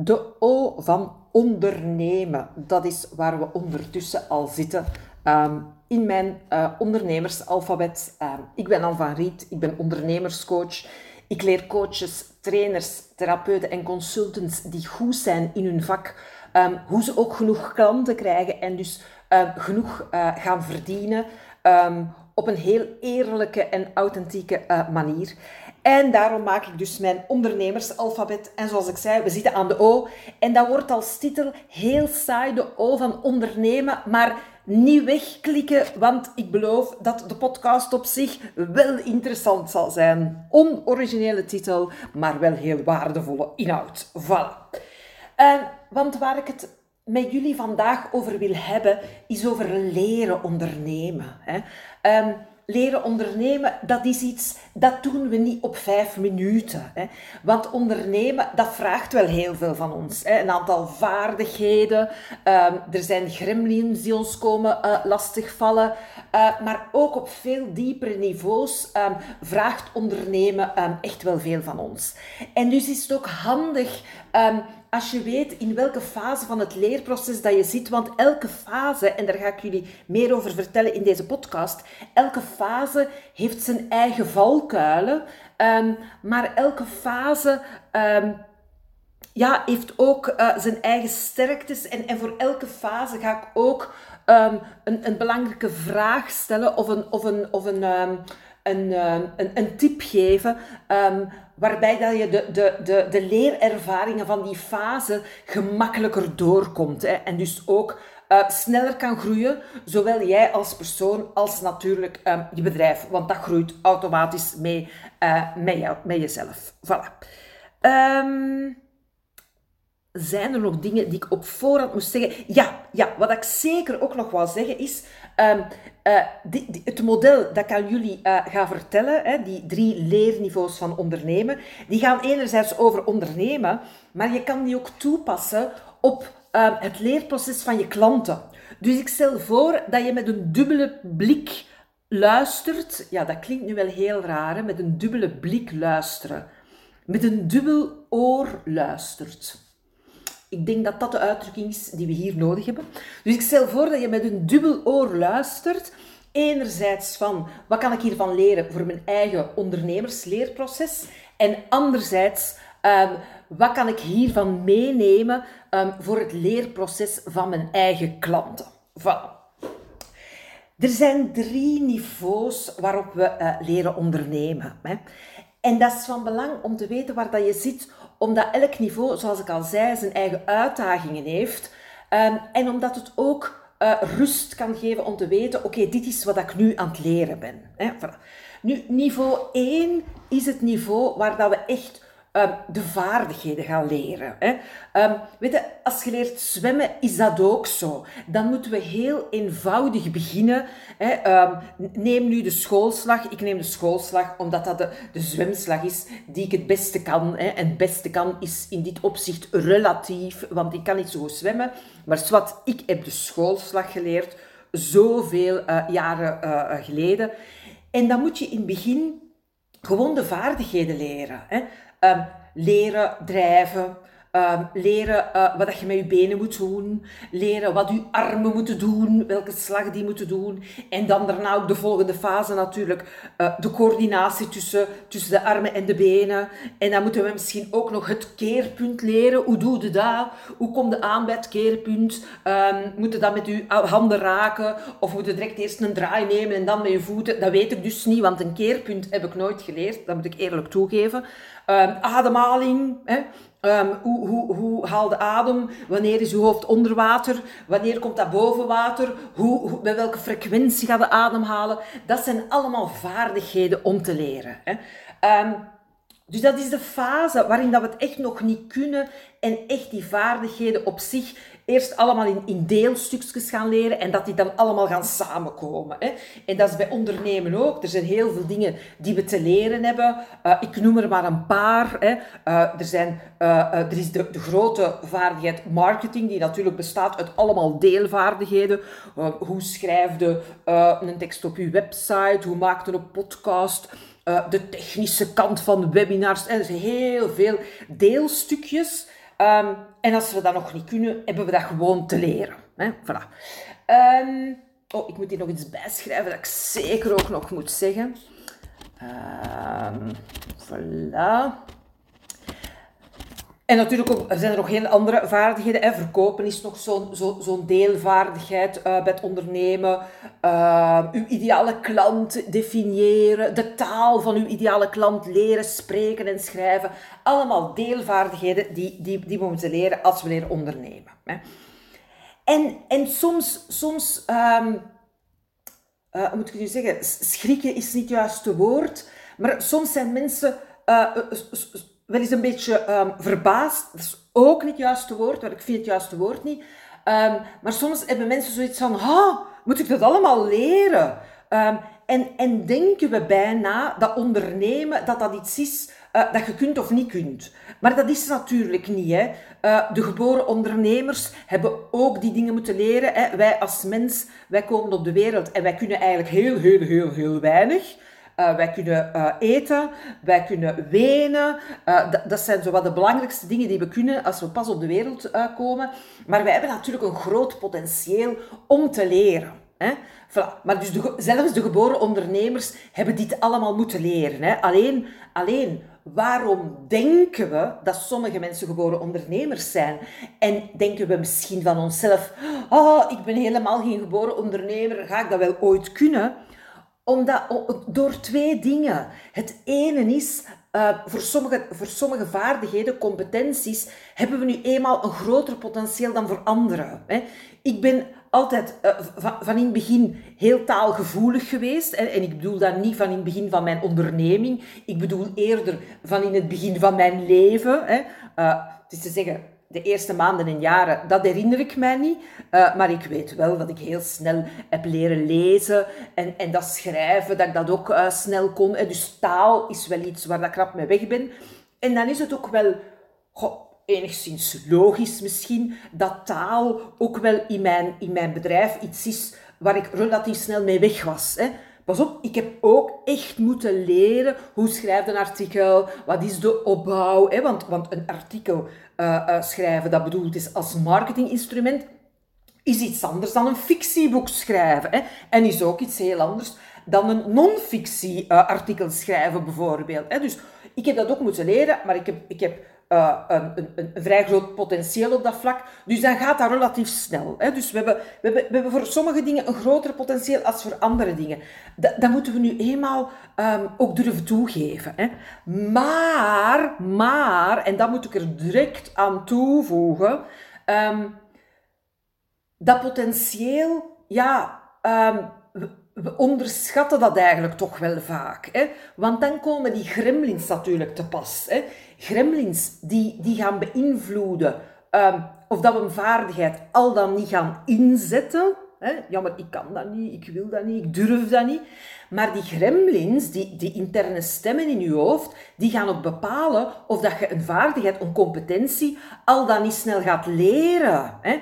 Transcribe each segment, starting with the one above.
De O van ondernemen, dat is waar we ondertussen al zitten um, in mijn uh, ondernemersalfabet. Um, ik ben Anne van Riet, ik ben ondernemerscoach. Ik leer coaches, trainers, therapeuten en consultants die goed zijn in hun vak, um, hoe ze ook genoeg klanten krijgen en dus genoeg uh, gaan verdienen op een heel eerlijke en authentieke uh, manier. En daarom maak ik dus mijn ondernemersalfabet. En zoals ik zei, we zitten aan de O. En dat wordt als titel heel saai, de O van ondernemen. Maar niet wegklikken, want ik beloof dat de podcast op zich wel interessant zal zijn. Onoriginele titel, maar wel heel waardevolle inhoud. Voilà. Want waar ik het met jullie vandaag over wil hebben, is over leren ondernemen. Hè. Um, leren ondernemen, dat is iets, dat doen we niet op vijf minuten. Hè. Want ondernemen, dat vraagt wel heel veel van ons. Hè. Een aantal vaardigheden, um, er zijn gremlins die ons komen uh, lastigvallen. Uh, maar ook op veel diepere niveaus um, vraagt ondernemen echt wel veel van ons. En dus is het ook handig als je weet in welke fase van het leerproces dat je zit, want elke fase, en daar ga ik jullie meer over vertellen in deze podcast, elke fase heeft zijn eigen valkuilen, um, maar elke fase um, ja, heeft ook uh, zijn eigen sterktes. En, en voor elke fase ga ik ook um, een, een belangrijke vraag stellen of een, of een, of een, een, een, een, tip geven waarbij dat je de, de, de, de leerervaringen van die fase gemakkelijker doorkomt. Hè, en dus ook uh, sneller kan groeien, zowel jij als persoon als natuurlijk um, je bedrijf. Want dat groeit automatisch mee uh, met, met jezelf. Voilà. Um, zijn er nog dingen die ik op voorhand moest zeggen? Ja, ja wat ik zeker ook nog wil zeggen is... Die, die, het model dat ik aan jullie uh, ga vertellen, hè, die drie leerniveaus van ondernemen, die gaan enerzijds over ondernemen, maar je kan die ook toepassen op uh, het leerproces van je klanten. Dus ik stel voor dat je met een dubbele blik luistert. Ja, dat klinkt nu wel heel raar, met een dubbele blik luisteren. Met een dubbel oor luistert. Ik denk dat dat de uitdrukking is die we hier nodig hebben. Dus ik stel voor dat je met een dubbel oor luistert. Enerzijds van, wat kan ik hiervan leren voor mijn eigen ondernemersleerproces? En anderzijds, um, wat kan ik hiervan meenemen um, voor het leerproces van mijn eigen klanten? Er zijn drie niveaus waarop we uh, leren ondernemen. Hè. En dat is van belang om te weten waar dat je zit omdat elk niveau, zoals ik al zei, zijn eigen uitdagingen heeft. Um, en omdat het ook uh, rust kan geven om te weten, oké, dit is wat ik nu aan het leren ben. Hè? Nu, niveau 1 is het niveau waar dat we echt um, de vaardigheden gaan leren. Hè. Um, weet je, als je leert zwemmen, is dat ook zo. Dan moeten we heel eenvoudig beginnen. Hè. Um, neem nu de schoolslag. Ik neem de schoolslag omdat dat de, de zwemslag is die ik het beste kan. Hè. En het beste kan is in dit opzicht relatief, want ik kan niet zo zwemmen. Maar wat, ik heb de schoolslag geleerd, zoveel uh, jaren uh, geleden. En dan moet je in het begin gewoon de vaardigheden leren. Hè. Um, leren drijven, um, leren uh, wat dat je met je benen moet doen, leren wat je armen moeten doen, welke slag die moeten doen. En dan daarna ook de volgende fase natuurlijk, uh, de coördinatie tussen, tussen de armen en de benen. En dan moeten we misschien ook nog het keerpunt leren. Hoe doe je dat? Hoe kom je aan bij het keerpunt? Um, moet je dat met je handen raken? Of moet je direct eerst een draai nemen en dan met je voeten? Dat weet ik dus niet, want een keerpunt heb ik nooit geleerd. Dat moet ik eerlijk toegeven. Um, ademhaling. Hè? Um, hoe, hoe, hoe haal de adem? Wanneer is uw hoofd onder water? Wanneer komt dat boven water? Hoe, bij welke frequentie gaat de ademhalen? Dat zijn allemaal vaardigheden om te leren. Hè? Um, dus dat is de fase waarin dat we het echt nog niet kunnen en echt die vaardigheden op zich eerst allemaal in, in deelstukjes gaan leren en dat die dan allemaal gaan samenkomen. Hè. En dat is bij ondernemen ook. Er zijn heel veel dingen die we te leren hebben. Uh, ik noem er maar een paar. Hè. Uh, er, zijn, uh, er is de, de, grote vaardigheid marketing, die natuurlijk bestaat uit allemaal deelvaardigheden. hoe schrijf je een tekst op je website? Hoe maak je een podcast? de technische kant van webinars. En er zijn heel veel deelstukjes Ehm, en als we dat nog niet kunnen, hebben we dat gewoon te leren. Hè? Voilà. Ehm, oh, ik moet hier nog iets bijschrijven dat ik zeker ook nog moet zeggen. Um, voilà. En natuurlijk zijn er nog heel andere vaardigheden. Hè. Verkopen is nog zo'n zo, zo'n deelvaardigheid uh, bij het ondernemen. Uh, uw ideale klant definiëren. De taal van uw ideale klant leren spreken en schrijven. Allemaal deelvaardigheden die, die, die we moeten leren als we leren ondernemen. Hè. En, en soms, soms um, uh, moet ik nu zeggen, schrikken is niet het juiste woord. Maar soms zijn mensen wel eens een beetje um, verbaasd. Dat is ook niet het juiste woord, want ik vind het juiste woord niet. Um, maar soms hebben mensen zoiets van, ha, moet ik dat allemaal leren? Um, en, en denken we bijna dat ondernemen, dat dat iets is uh, dat je kunt of niet kunt. Maar dat is natuurlijk niet. Hè. Uh, de geboren ondernemers hebben ook die dingen moeten leren. Hè. Wij als mens, wij komen op de wereld en wij kunnen eigenlijk heel, heel, heel, heel weinig. Uh, wij kunnen uh, eten, wij kunnen wenen. Uh, dat zijn zo wat de belangrijkste dingen die we kunnen als we pas op de wereld komen. Maar wij hebben natuurlijk een groot potentieel om te leren. Hè? Maar dus zelfs de geboren ondernemers hebben dit allemaal moeten leren. Hè? Alleen, alleen, waarom denken we dat sommige mensen geboren ondernemers zijn? En denken we misschien van onszelf, oh, ik ben helemaal geen geboren ondernemer, ga ik dat wel ooit kunnen? Omdat, door twee dingen. Het ene is, uh, voor, sommige, voor sommige vaardigheden, competenties, hebben we nu eenmaal een groter potentieel dan voor anderen. Hè. Ik ben altijd uh, van, van, in het begin heel taalgevoelig geweest. En, en, ik bedoel dat niet van in het begin van mijn onderneming. Ik bedoel eerder van in het begin van mijn leven. Hè. Uh, het is te zeggen, de eerste maanden en jaren, dat herinner ik mij niet. Uh, maar ik weet wel dat ik heel snel heb leren lezen en, en dat schrijven, dat ik dat ook uh, snel kon. Uh, dus taal is wel iets waar ik krap mee weg ben. En dan is het ook wel enigszins logisch misschien dat taal ook wel in mijn, in mijn bedrijf iets is waar ik relatief snel mee weg was. Hè. Pas op, ik heb ook echt moeten leren hoe schrijft een artikel, wat is de opbouw. Hè? Want, want een artikel uh, schrijven dat bedoeld is als marketinginstrument, is iets anders dan een fictieboek schrijven. Hè? En is ook iets heel anders dan een non-fictie-artikel uh, schrijven, bijvoorbeeld. Hè? Dus ik heb dat ook moeten leren, maar ik heb, ik heb uh, een, vrij groot potentieel op dat vlak. Dus dan gaat dat relatief snel. Hè? Dus we hebben, we, hebben, we hebben voor sommige dingen een groter potentieel als voor andere dingen. Dat, dat moeten we nu eenmaal um, ook durven toegeven. Hè? Maar, maar, en dat moet ik er direct aan toevoegen, um, dat potentieel, ja, um, we onderschatten dat eigenlijk toch wel vaak. Hè? Want dan komen die gremlins natuurlijk te pas. Hè? Gremlins die, die gaan beïnvloeden um, of dat we een vaardigheid al dan niet gaan inzetten. Hè? Ja, maar ik kan dat niet, ik wil dat niet, ik durf dat niet. Maar die gremlins, die, die interne stemmen in je hoofd, die gaan ook bepalen of dat je een vaardigheid, een competentie, al dan niet snel gaat leren. Hè?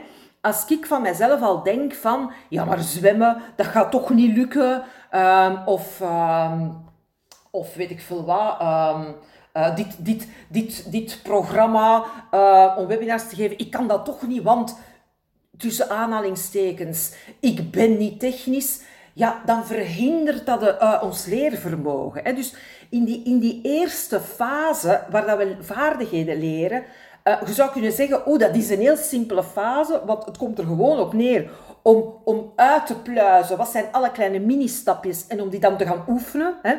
Als ik van mezelf al denk van, ja maar zwemmen, dat gaat toch niet lukken. Um, of, um, of weet ik veel wat. Um, uh, dit, dit, dit, dit programma uh, om webinars te geven, ik kan dat toch niet, want tussen aanhalingstekens, ik ben niet technisch. Ja, dan verhindert dat de, uh, ons leervermogen. Hè? Dus in die, in die eerste fase, waar dat we vaardigheden leren, je zou kunnen zeggen, oh, dat is een heel simpele fase, want het komt er gewoon op neer om, om uit te pluizen. Wat zijn alle kleine mini-stapjes en om die dan te gaan oefenen. Hè?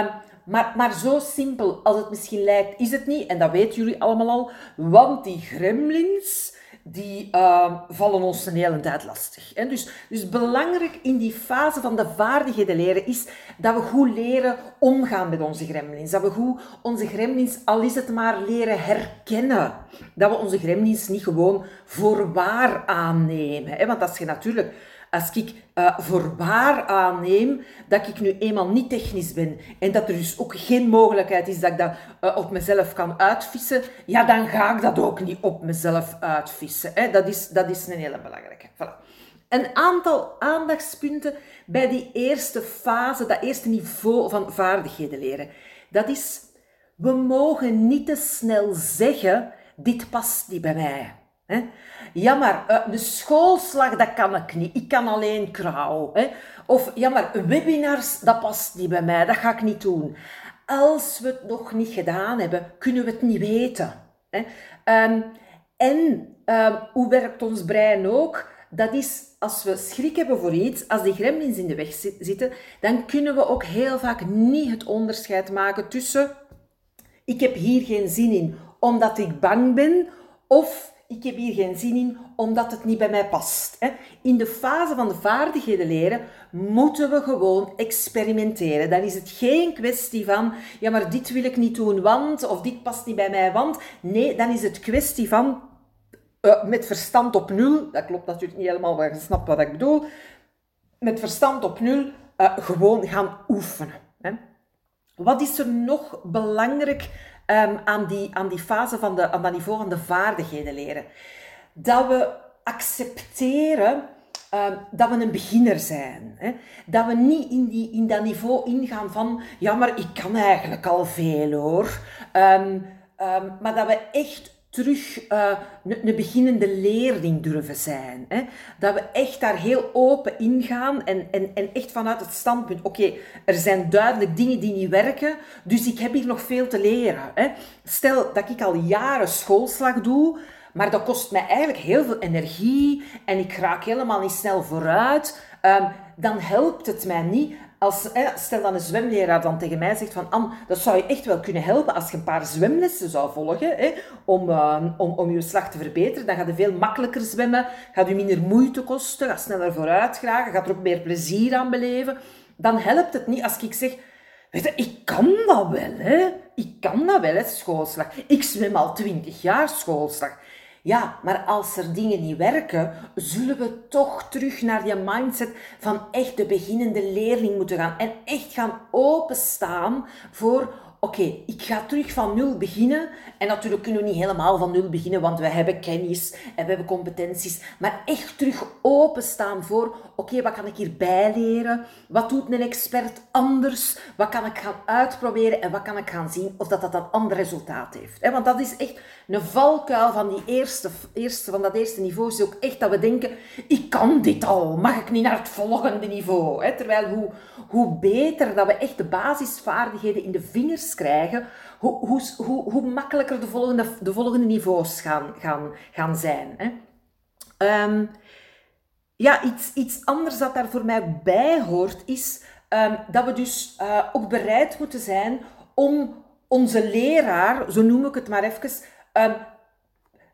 Um, maar, maar zo simpel als het misschien lijkt, is het niet. En dat weten jullie allemaal al. Want die gremlins, die uh, vallen ons een hele tijd lastig. Hè? Dus, dus belangrijk in die fase van de vaardigheden leren is dat we goed leren omgaan met onze gremlins. Dat we goed onze gremlins, al is het maar, leren herkennen. Dat we onze gremlins niet gewoon voor waar aannemen. Want als je natuurlijk als ik uh, voor waar aanneem dat ik nu eenmaal niet technisch ben en dat er dus ook geen mogelijkheid is dat ik dat uh, op mezelf kan uitvissen, ja, dan ga ik dat ook niet op mezelf uitvissen. Hè. Dat, is, dat is een hele belangrijke. Voilà. Een aantal aandachtspunten bij die eerste fase, dat eerste niveau van vaardigheden leren. Dat is, we mogen niet te snel zeggen dit past niet bij mij. Hè? Ja, maar uh, de schoolslag, dat kan ik niet. Ik kan alleen krauw. Hè? Of ja, maar webinars, dat past niet bij mij. Dat ga ik niet doen. Als we het nog niet gedaan hebben, kunnen we het niet weten. Hè? Um, en um, hoe werkt ons brein ook? Dat is als we schrik hebben voor iets, als die gremlins in de weg zitten, dan kunnen we ook heel vaak niet het onderscheid maken tussen ik heb hier geen zin in omdat ik bang ben of ik heb hier geen zin in omdat het niet bij mij past. In de fase van de vaardigheden leren moeten we gewoon experimenteren. Dan is het geen kwestie van, ja maar dit wil ik niet doen, want, of dit past niet bij mij, want. Nee, dan is het kwestie van, uh, met verstand op nul, dat klopt natuurlijk niet helemaal, maar je snapt wat ik bedoel, met verstand op nul uh, gewoon gaan oefenen. Hè. Wat is er nog belangrijk um, aan, die, aan die fase van de, aan dat niveau van de vaardigheden leren? Dat we accepteren um, dat we een beginner zijn. Hè? Dat we niet in, die, in dat niveau ingaan van, ja, maar ik kan eigenlijk al veel hoor. Um, maar dat we echt terug uh, een, beginnende leerling durven zijn. Hè? Dat we echt daar heel open ingaan en, en, en echt vanuit het standpunt, oké, er zijn duidelijk dingen die niet werken, dus ik heb hier nog veel te leren. Hè? Stel dat ik al jaren schoolslag doe, maar dat kost mij eigenlijk heel veel energie en ik raak helemaal niet snel vooruit. Um, dan helpt het mij niet als, stel dat een zwemleraar dan tegen mij zegt van Anne, dat zou je echt wel kunnen helpen als je een paar zwemlessen zou volgen om, uh, om, om je slag te verbeteren. Dan gaat je veel makkelijker zwemmen, gaat je minder moeite kosten, gaat sneller vooruit geraken, gaat er ook meer plezier aan beleven. Dan helpt het niet als ik zeg, weet je, ik kan dat wel, hè. Ik kan dat wel, hè, schoolslag. Ik zwem al twintig jaar schoolslag. Ja, maar als er dingen niet werken, zullen we toch terug naar die mindset van echt de beginnende leerling moeten gaan. En echt gaan openstaan voor oké, ik ga terug van nul beginnen. En natuurlijk kunnen we niet helemaal van nul beginnen, want we hebben kennis en we hebben competenties. Maar echt terug openstaan voor, oké, wat kan ik hierbij leren? Wat doet een expert anders? Wat kan ik gaan uitproberen en wat kan ik gaan zien of dat dat een ander resultaat heeft? Want dat is echt een valkuil van, die eerste, eerste, van dat eerste niveau. Is ook echt dat we denken, ik kan dit al, mag ik niet naar het volgende niveau? Terwijl hoe, hoe beter dat we echt de basisvaardigheden in de vingers krijgen, hoe, hoe, hoe, hoe makkelijker de volgende, de volgende niveaus gaan, gaan, gaan zijn. Hè. Um, ja, iets, iets anders dat daar voor mij bij hoort, is um, dat we dus uh, ook bereid moeten zijn om onze leraar, zo noem ik het maar even, um,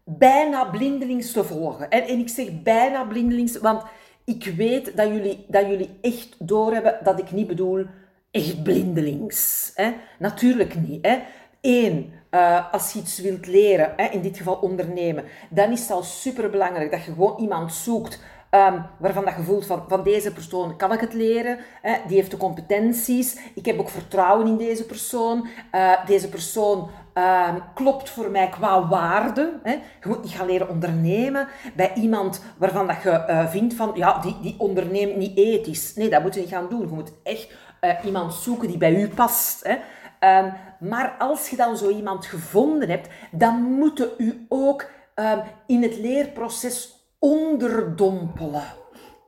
bijna blindelings te volgen. En, en ik zeg bijna blindelings, want ik weet dat jullie, dat jullie echt doorhebben dat ik niet bedoel echt blindelings. Hè? Natuurlijk niet. Hè? Eén, uh, als je iets wilt leren, hè, in dit geval ondernemen, dan is het al superbelangrijk dat je gewoon iemand zoekt um, waarvan dat je voelt van, van deze persoon kan ik het leren, hè, die heeft de competenties, ik heb ook vertrouwen in deze persoon, uh, deze persoon uh, klopt voor mij qua waarde. Hè. Je moet niet gaan leren ondernemen bij iemand waarvan dat je uh, vindt van, ja, die, die onderneemt niet ethisch. Nee, dat moet je niet gaan doen. Je moet echt uh, iemand zoeken die bij u past. Hè. Um, maar als je dan zo iemand gevonden hebt, dan moet u ook um, in het leerproces onderdompelen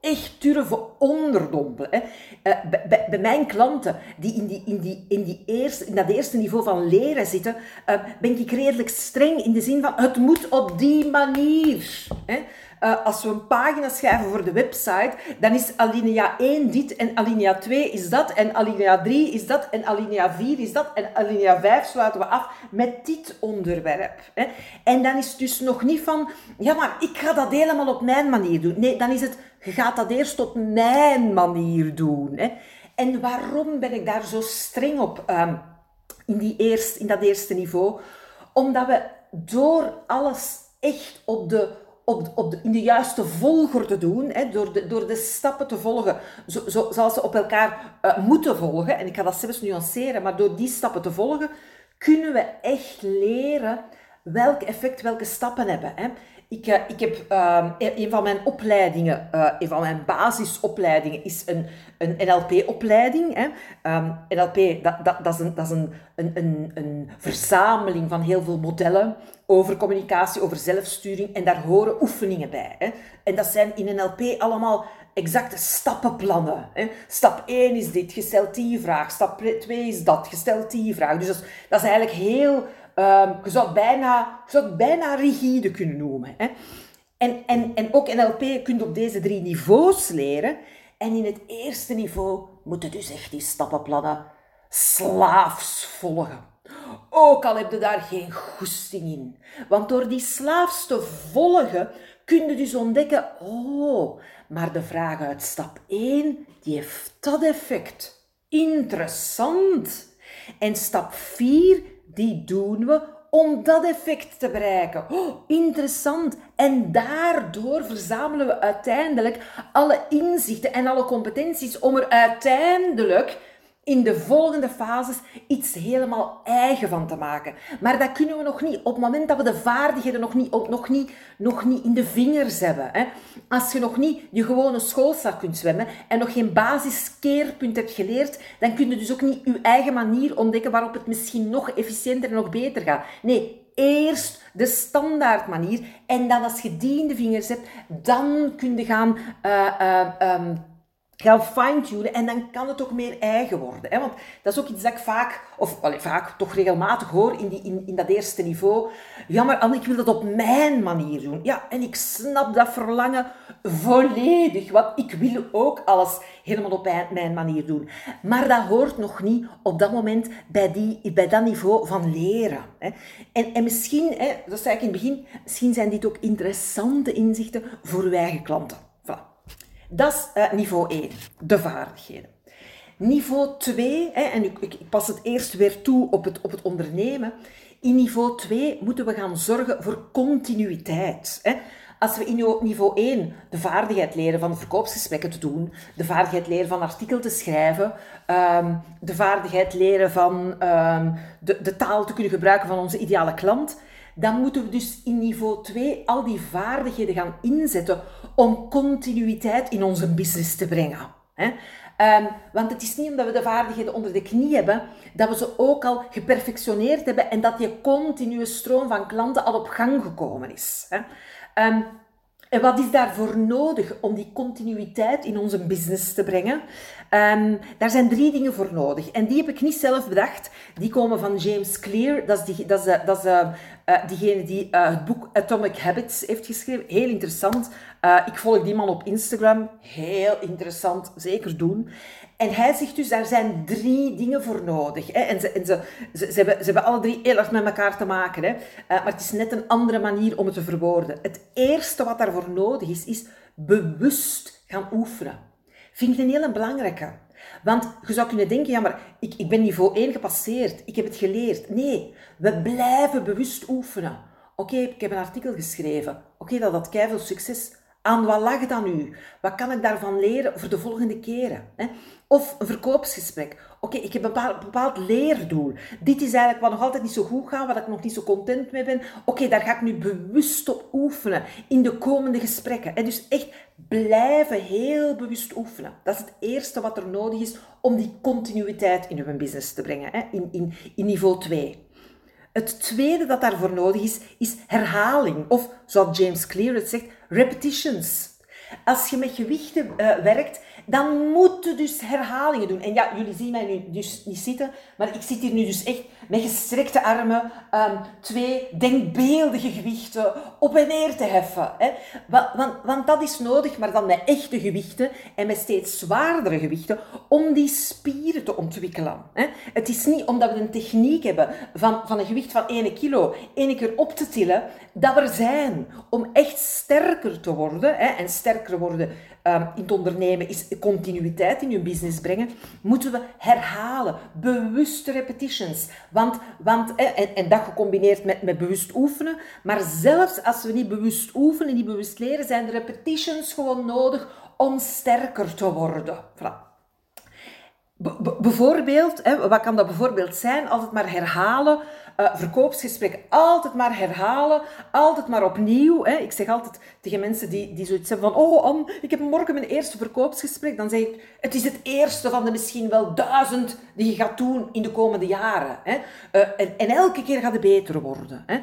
echt durven onderdompelen. Hè. Uh, bij, mijn klanten die in, die, in, die, in, die eerste, in dat eerste niveau van leren zitten, uh, ben ik redelijk streng in de zin van het moet op die manier. Hè. Uh, als we een pagina schrijven voor de website, dan is alinea 1 dit en alinea 2 is dat en alinea 3 is dat en alinea 4 is dat en alinea 5 sluiten we af met dit onderwerp. Hè. En dan is het dus nog niet van, ja maar ik ga dat helemaal op mijn manier doen. Nee, dan is het, je gaat dat eerst op mijn manier doen. Hè. En waarom ben ik daar zo streng op um, in, die eerst, in dat eerste niveau? Omdat we door alles echt op de op, op de, in de juiste volgorde doen, hè, door, de, door de stappen te volgen zo, zo, zoals ze op elkaar uh, moeten volgen. En ik ga dat zelfs nuanceren, maar door die stappen te volgen, kunnen we echt leren welk effect welke stappen hebben. Hè. Ik, uh, ik heb uh, een van mijn opleidingen, een van mijn basisopleidingen is een, een NLP-opleiding. Ehm, NLP, dat, dat, dat is, een, dat is een, een, een, een verzameling van heel veel modellen over communicatie, over zelfsturing. En daar horen oefeningen bij. Hè. En dat zijn in NLP allemaal exacte stappenplannen. Hè. Stap 1 is dit, gesteld die vraag. Stap 2 is dat, gesteld die vraag. Dus dat is, eigenlijk heel Um, je, zou bijna, zou het bijna rigide kunnen noemen. Hè? En, en, en ook NLP kun je op deze drie niveaus leren. En in het eerste niveau moeten dus echt die stappenplannen slaafs volgen. Ook al heb je daar geen goesting in. Want door die slaafs te volgen, kun je dus ontdekken, oh, maar de vraag uit stap 1, die heeft dat effect. Interessant. En stap 4, die doen we om dat effect te bereiken. Oh, interessant. En daardoor verzamelen we uiteindelijk alle inzichten en alle competenties om er uiteindelijk in de volgende fases iets helemaal eigen van te maken. Maar dat kunnen we nog niet op het moment dat we de vaardigheden nog niet, nog niet, nog niet in de vingers hebben. Hè. Als je nog niet je gewone schoolslag kunt zwemmen en nog geen basiskeerpunt hebt geleerd, dan kun je dus ook niet je eigen manier ontdekken waarop het misschien nog efficiënter en nog beter gaat. Nee, eerst de standaard manier en dan als je die in de vingers hebt, dan kun je gaan... Uh, uh, um, gaan fine-tunen en dan kan het ook meer eigen worden. Hè? Want dat is ook iets dat ik vaak, of vaak toch regelmatig hoor in, die, in, in dat eerste niveau. Ja, maar Anne, ik wil dat op mijn manier doen. Ja, en ik snap dat verlangen volledig, want ik wil ook alles helemaal op mijn manier doen. Maar dat hoort nog niet op dat moment bij, die, bij dat niveau van leren. Hè? En, en misschien, hè, dat zei ik in het begin, misschien zijn dit ook interessante inzichten voor uw eigen klanten. Dat is uh, niveau 1, de vaardigheden. Niveau 2, hè, en ik, pas het eerst weer toe op het, op het ondernemen. In niveau 2 moeten we gaan zorgen voor continuïteit. Als we in niveau 1 de vaardigheid leren van verkoopsgesprekken te doen, de vaardigheid leren van artikel te schrijven, um, de vaardigheid leren van um, de, de taal te kunnen gebruiken van onze ideale klant, dan moeten we dus in niveau 2 al die vaardigheden gaan inzetten om continuïteit in onze business te brengen. Um, want het is niet omdat we de vaardigheden onder de knie hebben, dat we ze ook al geperfectioneerd hebben en dat die continue stroom van klanten al op gang gekomen is. Hè? Um, en wat is daarvoor nodig om die continuïteit in onze business te brengen? Um, daar zijn drie dingen voor nodig. En die heb ik niet zelf bedacht. Die komen van James Clear. Dat is, die, dat is, eh, dat is uh, diegene die het boek Atomic Habits heeft geschreven. Heel interessant. ik volg die man op Instagram. Heel interessant. Zeker doen. En hij zegt dus, daar zijn drie dingen voor nodig. Hè. En, ze, en ze, ze, hebben, ze hebben alle drie heel erg met elkaar te maken. Hè. Maar het is net een andere manier om het te verwoorden. Het eerste wat daarvoor nodig is, is bewust gaan oefenen. Vind ik een hele belangrijke. Want je zou kunnen denken, ja, maar ik, ik ben niveau 1 gepasseerd. Ik heb het geleerd. Nee, we blijven bewust oefenen. Oké, ik heb een artikel geschreven. Oké, dat had veel succes. Aan wat lag dat nu? Wat kan ik daarvan leren voor de volgende keren? Of een verkoopsgesprek. Oké, ik heb een bepaald, leerdoel. Dit is eigenlijk wat nog altijd niet zo goed gaat, waar ik nog niet zo content mee ben. Oké, daar ga ik nu bewust op oefenen in de komende gesprekken. En dus echt blijven heel bewust oefenen. Dat is het eerste wat er nodig is om die continuïteit in uw business te brengen? In, in, in niveau 2. Het tweede dat daarvoor nodig is, is herhaling. Of, zoals James Clear het zegt, repetitions. Als je met gewichten uh, werkt, dan moet dus herhalingen doen. En ja, jullie zien mij nu dus niet zitten, maar ik zit hier nu dus echt met gestrekte armen, um, twee denkbeeldige gewichten op en neer te heffen. Hè. Want, want, want, dat is nodig, maar dan met echte gewichten en met steeds zwaardere gewichten, om die spieren te ontwikkelen. Hè. Het is niet omdat we een techniek hebben van, van een gewicht van 1 kilo, één keer op te tillen, dat we er zijn. Om echt sterker te worden, hè, en sterker worden um, in het ondernemen is continuïteit in je business brengen, moeten we herhalen, bewuste repetitions. Want, want, en, en dat gecombineerd met, met bewust oefenen, maar zelfs als we niet bewust oefenen, niet bewust leren, zijn de repetitions gewoon nodig om sterker te worden. Voilà. bijvoorbeeld, hè, wat kan dat bijvoorbeeld zijn als het maar herhalen uh, verkoopsgesprek altijd maar herhalen, altijd maar opnieuw. Hè. Ik zeg altijd tegen mensen die, die zoiets hebben van, oh Anne, ik heb morgen mijn eerste verkoopsgesprek. Dan zeg ik, het is het eerste van de misschien wel duizend die je gaat doen in de komende jaren. Hè. Uh, en, en, elke keer gaat het beter worden. Hè.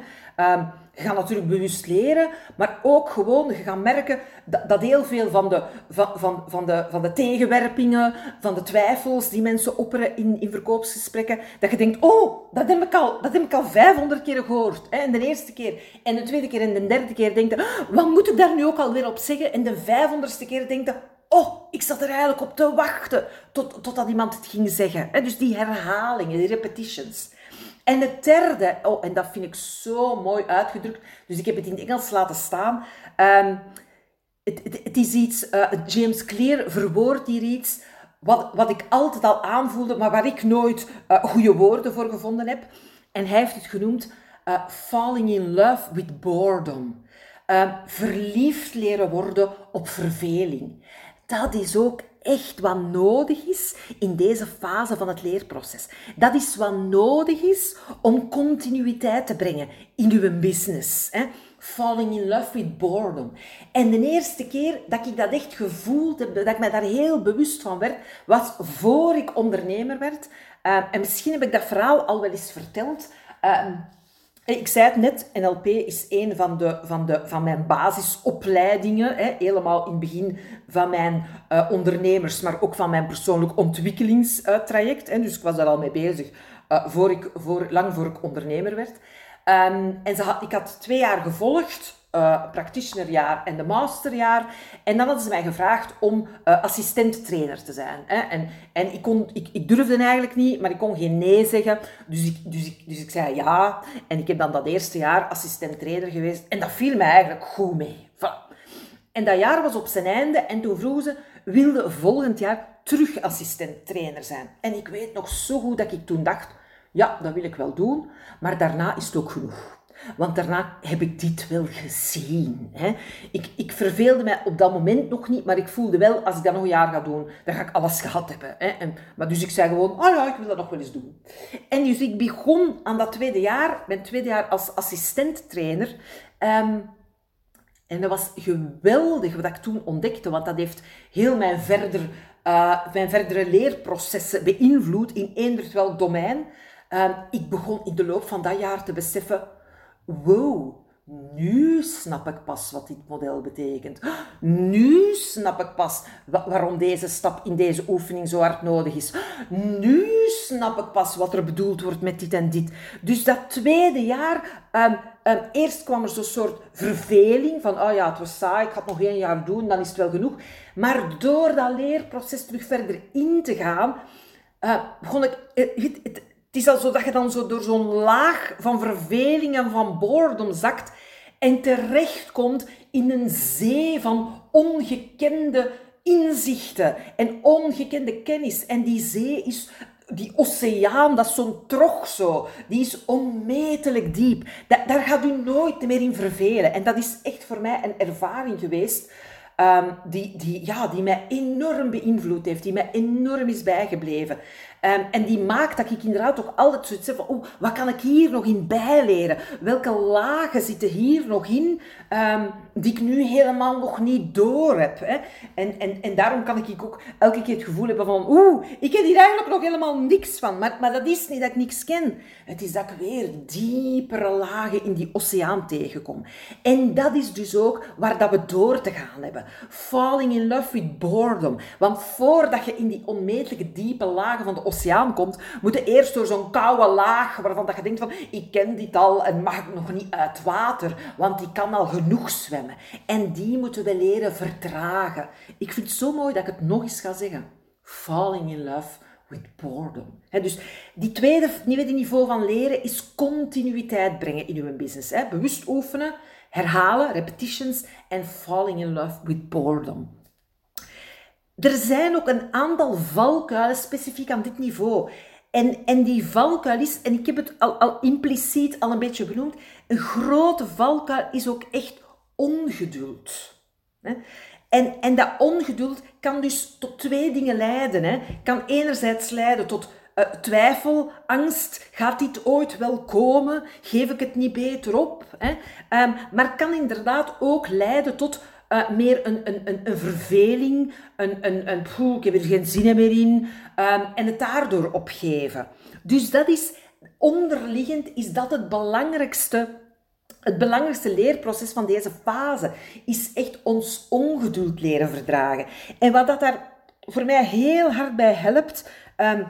Um, je gaat natuurlijk bewust leren, maar ook gewoon, je gaat merken dat, dat heel veel van de, van, van, van, de, van de tegenwerpingen, van de twijfels die mensen opperen in, in verkoopsgesprekken, dat je denkt, oh, dat heb ik al, dat heb ik al 500 keer gehoord. Hè? En de eerste keer, en de tweede keer en de derde keer denk je, ah, wat moet ik daar nu ook alweer op zeggen? En de vijfhonderdste keer denk je, oh, ik zat er eigenlijk op te wachten tot, totdat iemand het ging zeggen. Dus die herhalingen, die repetitions. En het derde, oh, en dat vind ik zo mooi uitgedrukt, dus ik heb het in het Engels laten staan. Um, het, het, is iets, uh, James Clear verwoordt hier iets wat, wat ik altijd al aanvoelde, maar waar ik nooit uh, goede woorden voor gevonden heb. En hij heeft het genoemd uh, falling in love with boredom. Uh, verliefd leren worden op verveling. Dat is ook echt wat nodig is in deze fase van het leerproces. Dat is wat nodig is om continuïteit te brengen in uw business. Hè? Falling in love with boredom. En de eerste keer dat ik dat echt gevoeld heb, dat ik mij daar heel bewust van werd, was voor ik ondernemer werd. Uh, en misschien heb ik dat verhaal al wel eens verteld. Uh, ik zei het net, NLP is een van, de, van, de, van mijn basisopleidingen. Hè, helemaal in het begin van mijn uh, ondernemers, maar ook van mijn persoonlijk ontwikkelingstraject. Hè, dus ik was daar al mee bezig uh, voor ik, voor, lang voor ik ondernemer werd. Um, en ze had, ik had twee jaar gevolgd uh, practitionerjaar en de masterjaar. En dan hadden ze mij gevraagd om uh, assistent-trainer te zijn. Hè. En, en ik, kon, ik, ik durfde eigenlijk niet, maar ik kon geen nee zeggen. Dus ik, dus, ik, dus ik zei ja. En ik heb dan dat eerste jaar assistent-trainer geweest. En dat viel mij eigenlijk goed mee. En dat jaar was op zijn einde. En toen vroegen ze, wilde volgend jaar terug assistent-trainer zijn? En ik weet nog zo goed dat ik toen dacht, ja, dat wil ik wel doen. Maar daarna is het ook genoeg. Want daarna heb ik dit wel gezien. Hè. Ik, ik verveelde mij op dat moment nog niet, maar ik voelde wel, als ik dat nog een jaar ga doen, dan ga ik alles gehad hebben. Hè. En, maar dus ik zei gewoon, oh ja, ik wil dat nog wel eens doen. En dus ik begon aan dat tweede jaar, mijn tweede jaar als assistent-trainer. Ehm, en dat was geweldig wat ik toen ontdekte, want dat heeft heel mijn, verder, uh, mijn verdere leerprocessen beïnvloed in eender welk domein. Uh, ik begon in de loop van dat jaar te beseffen wow, nu snap ik pas wat dit model betekent. Nu snap ik pas waarom deze stap in deze oefening zo hard nodig is. Nu snap ik pas wat er bedoeld wordt met dit en dit. Dus dat tweede jaar, um, um, eerst kwam er zo'n soort verveling van, oh ja, het was saai, ik ga het nog één jaar doen, dan is het wel genoeg. Maar door dat leerproces terug verder in te gaan, uh, begon ik, eh, het, het, het is al zo dat je dan zo door zo'n laag van verveling en van boredom zakt en terechtkomt in een zee van ongekende inzichten en ongekende kennis. En die zee is die oceaan, dat is zo'n trog zo, die is onmetelijk diep. daar gaat u nooit meer in vervelen. En dat is echt voor mij een ervaring geweest um, die, die, ja, die mij enorm beïnvloed heeft, die mij enorm is bijgebleven. Um, en die maakt dat ik inderdaad ook altijd zoiets heb van, oh, wat kan ik hier nog in bijleren? Welke lagen zitten hier nog in um, die ik nu helemaal nog niet door heb? Hè? En, en, en daarom kan ik ook elke keer het gevoel hebben van, oeh, ik heb hier eigenlijk nog helemaal niks van. Maar, maar dat is niet dat ik niks ken. Het is dat ik weer diepere lagen in die oceaan tegenkom. En dat is dus ook waar dat we door te gaan hebben. Falling in love with boredom. Want voordat je in die onmetelijke diepe lagen van de oceaan komt, moet je eerst door zo'n koude laag waarvan dat je denkt van, ik ken dit al en mag ik nog niet uit water, want die kan al genoeg zwemmen. En die moeten we leren vertragen. Ik vind het zo mooi dat ik het nog eens ga zeggen. Falling in love with boredom. dus die tweede niveau van leren is continuïteit brengen in uw business. bewust oefenen, herhalen, repetitions en falling in love with boredom. Er zijn ook een aantal valkuilen specifiek aan dit niveau. En, en die valkuil is, en ik heb het al, al impliciet al een beetje genoemd, een grote valkuil is ook echt ongeduld. En, en dat ongeduld kan dus tot twee dingen leiden. Hè. Kan enerzijds leiden tot uh, twijfel, angst, gaat dit ooit wel komen? Geef ik het niet beter op? Hè? Um, maar kan inderdaad ook leiden tot uh, meer een, een, een, een, verveling, een, een, een poeh, ik heb er geen zin meer in, um, en het daardoor opgeven. Dus dat is, onderliggend is dat het belangrijkste het belangrijkste leerproces van deze fase is echt ons ongeduld leren verdragen. En wat dat daar voor mij heel hard bij helpt, um,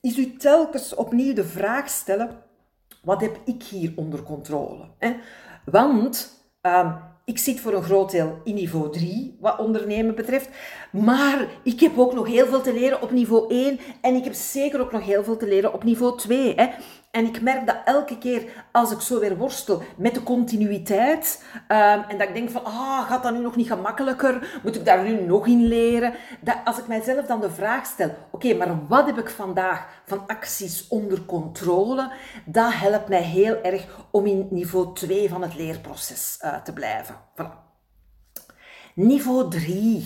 is u telkens opnieuw de vraag stellen: wat heb ik hier onder controle? Want um, ik zit voor een groot deel in niveau 3, wat ondernemen betreft. Maar ik heb ook nog heel veel te leren op niveau 1. En ik heb zeker ook nog heel veel te leren op niveau 2. Hè. En ik merk dat elke keer als ik zo weer worstel met de continuïteit, um, en dat ik denk van, ah, gaat dat nu nog niet gemakkelijker? Moet ik daar nu nog in leren? Dat als ik mijzelf dan de vraag stel, oké, maar wat heb ik vandaag van acties onder controle? Dat helpt mij heel erg om in niveau 2 van het leerproces uh, te blijven. Niveau 3. Um,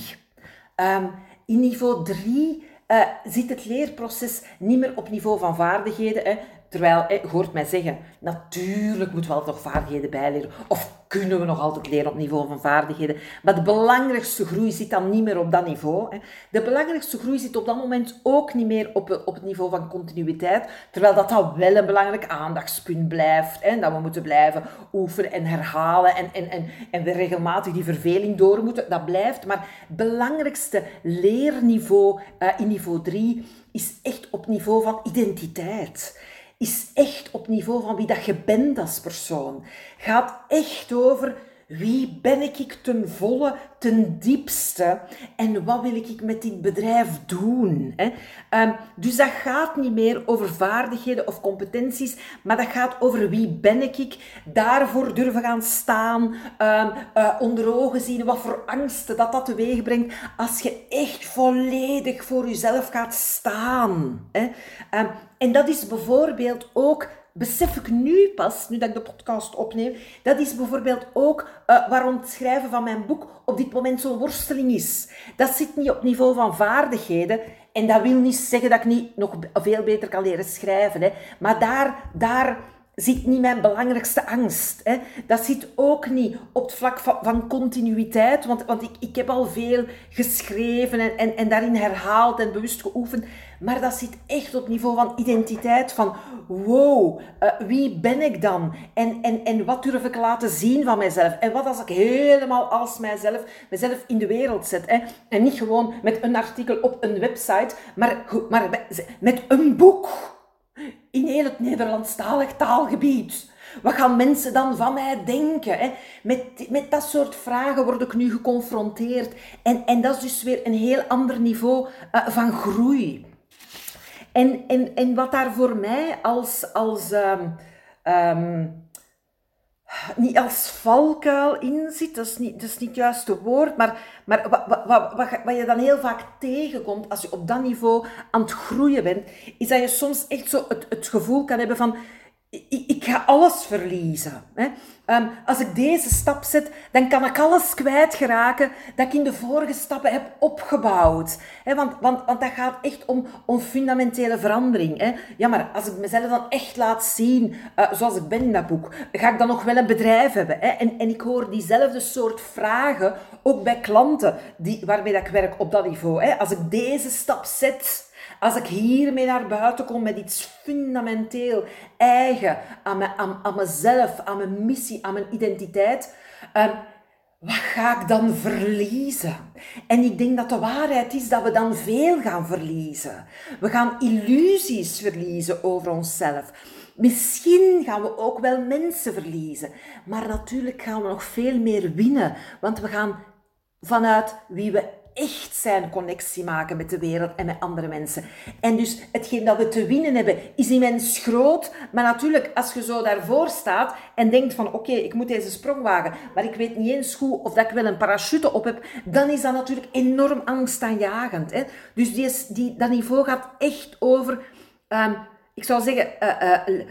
ehm, in niveau 3 uh, eh, zit het leerproces niet meer op niveau van vaardigheden. Hè. Terwijl, je hoort mij zeggen, natuurlijk moeten we altijd nog vaardigheden bijleren. Of kunnen we nog altijd leren op niveau van vaardigheden. Maar de belangrijkste groei zit dan niet meer op dat niveau. Hè. De belangrijkste groei zit op dat moment ook niet meer op, op het niveau van continuïteit. Terwijl dat dan wel een belangrijk aandachtspunt blijft. Hè. Dat we moeten blijven oefenen en herhalen. En, en, en, we regelmatig die verveling door moeten. Dat blijft. Maar het belangrijkste leerniveau uh, in niveau 3 is echt op niveau van identiteit is echt op niveau van wie dat je bent als persoon. Gaat echt over wie ben ik ten volle, ten diepste en wat wil ik met dit bedrijf doen? Um, dus dat gaat niet meer over vaardigheden of competenties, maar dat gaat over wie ben ik, daarvoor durven gaan staan, um, uh, onder ogen zien wat voor angsten dat dat teweeg brengt als je echt volledig voor jezelf gaat staan. Um, en dat is bijvoorbeeld ook besef ik nu pas, nu dat ik de podcast opneem, dat is bijvoorbeeld ook uh, waarom het schrijven van mijn boek op dit moment zo'n worsteling is. Dat zit niet op niveau van vaardigheden. En dat wil niet zeggen dat ik niet nog veel beter kan leren schrijven. Hè. Maar daar, daar zit niet mijn belangrijkste angst. Hè. Dat zit ook niet op het vlak van, continuïteit, want, want ik, ik heb al veel geschreven en, en, en daarin herhaald en bewust geoefend. Maar dat zit echt op niveau van identiteit, van wow, uh, wie ben ik dan? En, en, en wat durf ik laten zien van mijzelf? En wat als ik helemaal als mijzelf, mezelf in de wereld zet? Hè? En niet gewoon met een artikel op een website, maar, maar met een boek in heel het Nederlandstalig taalgebied. Wat gaan mensen dan van mij denken? Hè? Met, met dat soort vragen word ik nu geconfronteerd. En, en dat is dus weer een heel ander niveau uh, van groei. En, en, en wat daar voor mij als, als um, um, niet als valkuil in zit, dat is niet, dat is niet het juiste woord, maar, maar wat, wat, wat, wat, je dan heel vaak tegenkomt als je op dat niveau aan het groeien bent, is dat je soms echt zo het, het gevoel kan hebben van ik, ga alles verliezen. Hè. Um, als ik deze stap zet, dan kan ik alles kwijtgeraken dat ik in de vorige stappen heb opgebouwd. Hè, want, want, want dat gaat echt om, om fundamentele verandering. Hè. Ja, maar als ik mezelf dan echt laat zien uh, zoals ik ben in dat boek, ga ik dan nog wel een bedrijf hebben? Hè? En, en ik hoor diezelfde soort vragen ook bij klanten die, waarmee dat ik werk op dat niveau. Hè. Als ik deze stap zet als ik hiermee naar buiten kom met iets fundamenteel eigen aan, me, aan, aan mezelf, aan mijn missie, aan mijn identiteit, um, wat ga ik dan verliezen? En ik denk dat de waarheid is dat we dan veel gaan verliezen. We gaan illusies verliezen over onszelf. Misschien gaan we ook wel mensen verliezen. Maar natuurlijk gaan we nog veel meer winnen. Want we gaan vanuit wie we echt zijn connectie maken met de wereld en met andere mensen. En dus hetgeen dat we te winnen hebben, is immens groot. Maar natuurlijk, als je zo daarvoor staat en denkt van oké, ik moet deze sprong wagen, maar ik weet niet eens hoe of dat ik wel een parachute op heb, dan is dat natuurlijk enorm angstaanjagend. Hè? Dus die, die, dat niveau gaat echt over, um, ik zou zeggen, uh, uh,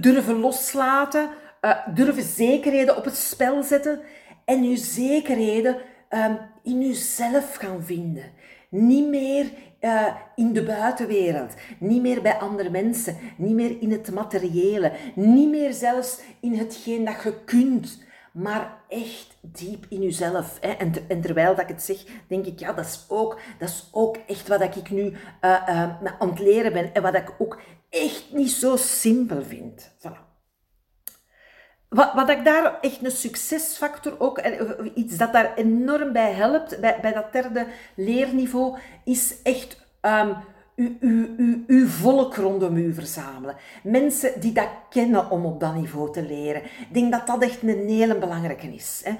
durven loslaten, uh, durven zekerheden op het spel zetten en je zekerheden um, in jezelf gaan vinden. Niet meer uh, in de buitenwereld, niet meer bij andere mensen, niet meer in het materiële, niet meer zelfs in hetgeen dat je kunt, maar echt diep in jezelf. Hè. En, en, terwijl dat ik het zeg, denk ik, ja, dat is ook, dat is ook echt wat ik nu uh, uh, aan het leren ben en wat ik ook echt niet zo simpel vind. Voilà. Wat, wat ik daar echt een succesfactor ook, en iets dat daar enorm bij helpt, bij, bij dat derde leerniveau, is echt um, uw, volk rondom u verzamelen. Mensen die dat kennen om op dat niveau te leren. Ik denk dat dat echt een hele belangrijke is. Hè.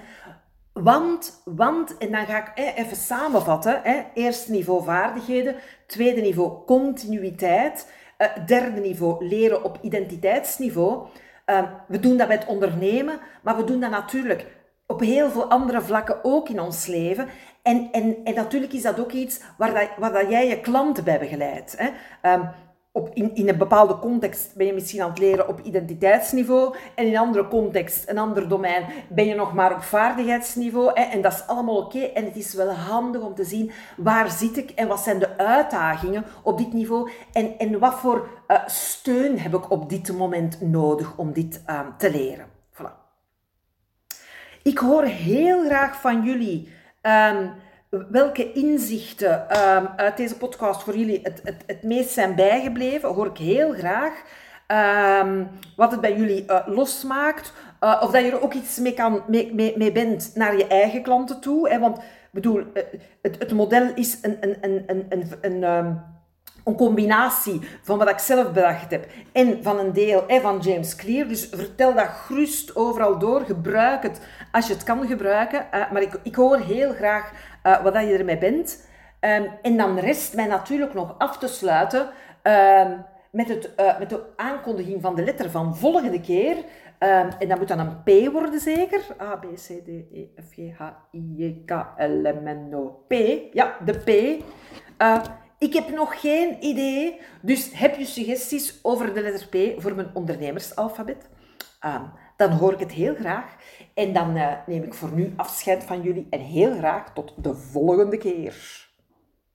Want, want, en dan ga ik even samenvatten. Hè. Eerste niveau vaardigheden, tweede niveau continuïteit, uh, derde niveau leren op identiteitsniveau. Uh, we doen dat bij het ondernemen, maar we doen dat natuurlijk op heel veel andere vlakken ook in ons leven. En, en, en natuurlijk is dat ook iets waar, dat, dat jij je klanten bij begeleidt. Hè. Um, op, in, een bepaalde context ben je misschien aan het leren op identiteitsniveau en in een andere context, een ander domein, ben je nog maar op vaardigheidsniveau. Hè, en dat is allemaal oké. En het is wel handig om te zien waar zit ik en wat zijn de uitdagingen op dit niveau en, en wat voor uh, steun heb ik op dit moment nodig om dit uh, te leren. Voilà. Ik hoor heel graag van jullie um, welke inzichten um, uit deze podcast voor jullie het, het, het meest zijn bijgebleven. Hoor ik heel graag. Um, wat het bij jullie uh, losmaakt. Uh, of dat je er ook iets mee, kan, mee, mee, mee bent naar je eigen klanten toe. Hè? Want bedoel, uh, het, het model is een, een, een, een, een, een een combinatie van wat ik zelf bedacht heb en van een deel en van James Clear. Dus vertel dat gerust overal door. Gebruik het als je het kan gebruiken. Uh, maar ik, ik hoor heel graag uh, wat dat je ermee bent. Um, en dan rest mij natuurlijk nog af te sluiten uh, met, het, uh, met de aankondiging van de letter van volgende keer. Um, en dat moet dan een P worden zeker. A, B, C, D, E, F, G, H, I, J, K, L, M, N, O, P. Ja, de P. Ik heb nog geen idee, dus heb je suggesties over de letter P voor mijn ondernemersalfabet? Uh, dan hoor ik het heel graag. En dan uh, neem ik voor nu afscheid van jullie en heel graag tot de volgende keer.